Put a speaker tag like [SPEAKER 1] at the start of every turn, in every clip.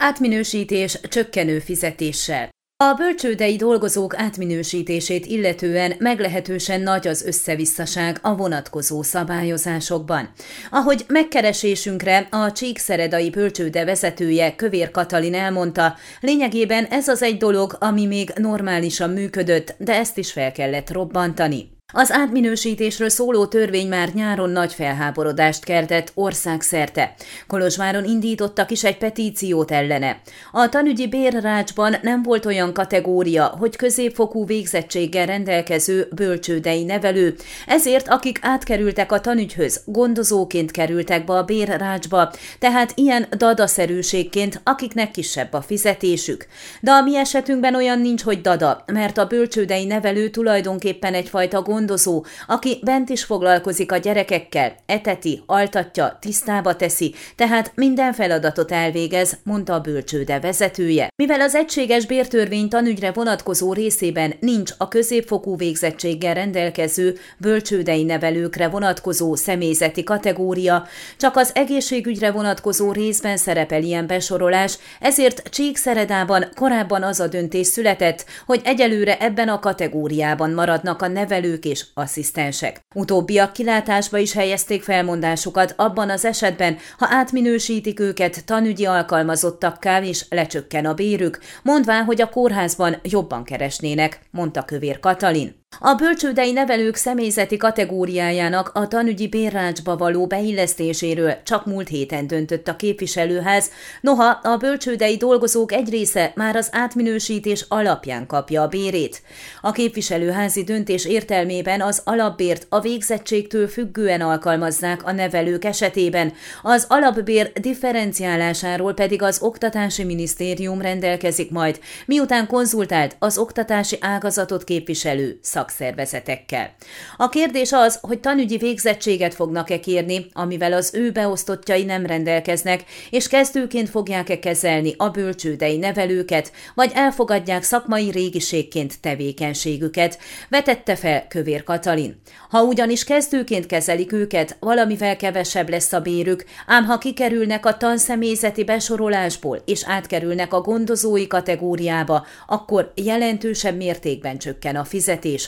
[SPEAKER 1] Átminősítés csökkenő fizetéssel. A bölcsődei dolgozók átminősítését illetően meglehetősen nagy az összevisszaság a vonatkozó szabályozásokban. Ahogy megkeresésünkre a Csíkszeredai bölcsőde vezetője Kövér Katalin elmondta, lényegében ez az egy dolog, ami még normálisan működött, de ezt is fel kellett robbantani. Az átminősítésről szóló törvény már nyáron nagy felháborodást keltett országszerte. Kolozsváron indítottak is egy petíciót ellene. A tanügyi bérrácsban nem volt olyan kategória, hogy középfokú végzettséggel rendelkező bölcsődei nevelő, ezért akik átkerültek a tanügyhöz, gondozóként kerültek be a bérrácsba, tehát ilyen dadaszerűségként, akiknek kisebb a fizetésük. De a mi esetünkben olyan nincs, hogy dada, mert a bölcsődei nevelő tulajdonképpen egyfajta gondozó, gondozó, aki bent is foglalkozik a gyerekekkel, eteti, altatja, tisztába teszi, tehát minden feladatot elvégez, mondta a bölcsőde vezetője. Mivel az egységes bértörvény tanügyre vonatkozó részében nincs a középfokú végzettséggel rendelkező bölcsődei nevelőkre vonatkozó személyzeti kategória, csak az egészségügyre vonatkozó részben szerepel ilyen besorolás, ezért Csíkszeredában korábban az a döntés született, hogy egyelőre ebben a kategóriában maradnak a nevelők és asszisztensek. Utóbbiak kilátásba is helyezték felmondásukat abban az esetben, ha átminősítik őket tanügyi alkalmazottakká és lecsökken a bérük, mondván, hogy a kórházban jobban keresnének, mondta Kövér Katalin. A bölcsődei nevelők személyzeti kategóriájának a tanügyi bérrácsba való beillesztéséről csak múlt héten döntött a képviselőház, noha a bölcsődei dolgozók egy része már az átminősítés alapján kapja a bérét. A képviselőházi döntés értelmében az alapbért a végzettségtől függően alkalmazzák a nevelők esetében, az alapbér differenciálásáról pedig az Oktatási Minisztérium rendelkezik majd, miután konzultált az oktatási ágazatot képviselő szakszervezetekkel. A kérdés az, hogy tanügyi végzettséget fognak-e kérni, amivel az ő beosztottjai nem rendelkeznek, és kezdőként fogják-e kezelni a bölcsődei nevelőket, vagy elfogadják szakmai régiségként tevékenységüket, vetette fel Kövér Katalin. Ha ugyanis kezdőként kezelik őket, valamivel kevesebb lesz a bérük, ám ha kikerülnek a tanszemélyzeti besorolásból és átkerülnek a gondozói kategóriába, akkor jelentősebb mértékben csökken a fizetés,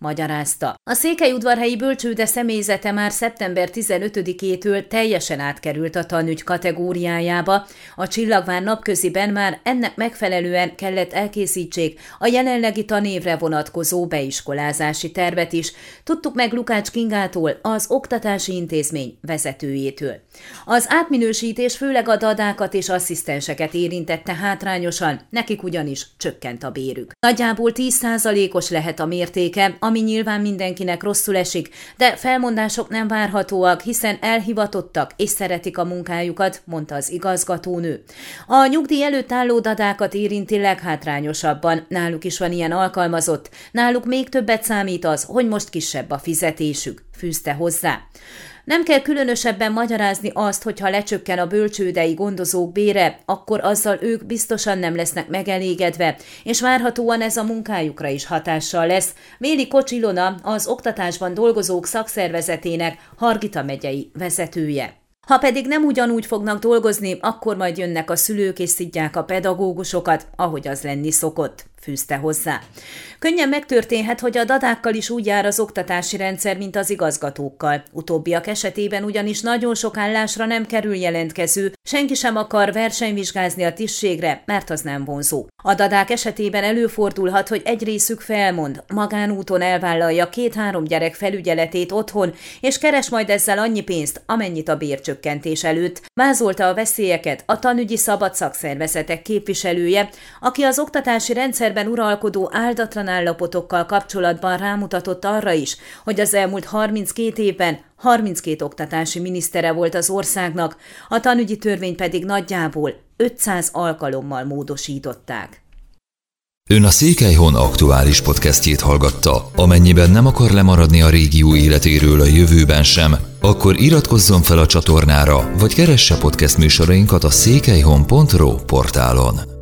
[SPEAKER 1] magyarázta. A székelyudvarhelyi bölcsőde személyzete már szeptember 15-től teljesen átkerült a tanügy kategóriájába. A Csillagvár napköziben már ennek megfelelően kellett elkészítsék a jelenlegi tanévre vonatkozó beiskolázási tervet is. Tudtuk meg Lukács Kingától, az Oktatási Intézmény vezetőjétől. Az átminősítés főleg a dadákat és asszisztenseket érintette hátrányosan, nekik ugyanis csökkent a bérük. Nagyjából 10%-os lehet a mértéke, ami nyilván mindenkinek rosszul esik, de felmondások nem várhatóak, hiszen elhivatottak és szeretik a munkájukat, mondta az igazgatónő. A nyugdíj előtt álló dadákat érinti leghátrányosabban, náluk is van ilyen alkalmazott, náluk még többet számít az, hogy most kisebb a fizetésük, fűzte hozzá. Nem kell különösebben magyarázni azt, hogy ha lecsökken a bölcsődei gondozók bére, akkor azzal ők biztosan nem lesznek megelégedve, és várhatóan ez a munkájukra is hatással lesz, véli Kocsilona, az oktatásban dolgozók szakszervezetének Hargita megyei vezetője. Ha pedig nem ugyanúgy fognak dolgozni, akkor majd jönnek a szülők és szidják a pedagógusokat, ahogy az lenni szokott fűzte hozzá. Könnyen megtörténhet, hogy a dadákkal is úgy jár az oktatási rendszer, mint az igazgatókkal. Utóbbiak esetében ugyanis nagyon sok állásra nem kerül jelentkező, senki sem akar versenyvizsgázni a tisztségre, mert az nem vonzó. A dadák esetében előfordulhat, hogy egy részük felmond, magánúton elvállalja két-három gyerek felügyeletét otthon, és keres majd ezzel annyi pénzt, amennyit a bércsökkentés előtt. Vázolta a veszélyeket a tanügyi szabad szakszervezetek képviselője, aki az oktatási rendszer rendszerben uralkodó áldatlan állapotokkal kapcsolatban rámutatott arra is, hogy az elmúlt 32 évben 32 oktatási minisztere volt az országnak, a tanügyi törvény pedig nagyjából 500 alkalommal módosították.
[SPEAKER 2] Ön a Székelyhon aktuális podcastjét hallgatta. Amennyiben nem akar lemaradni a régió életéről a jövőben sem, akkor iratkozzon fel a csatornára, vagy keresse podcast műsorainkat a székelyhon.pro portálon.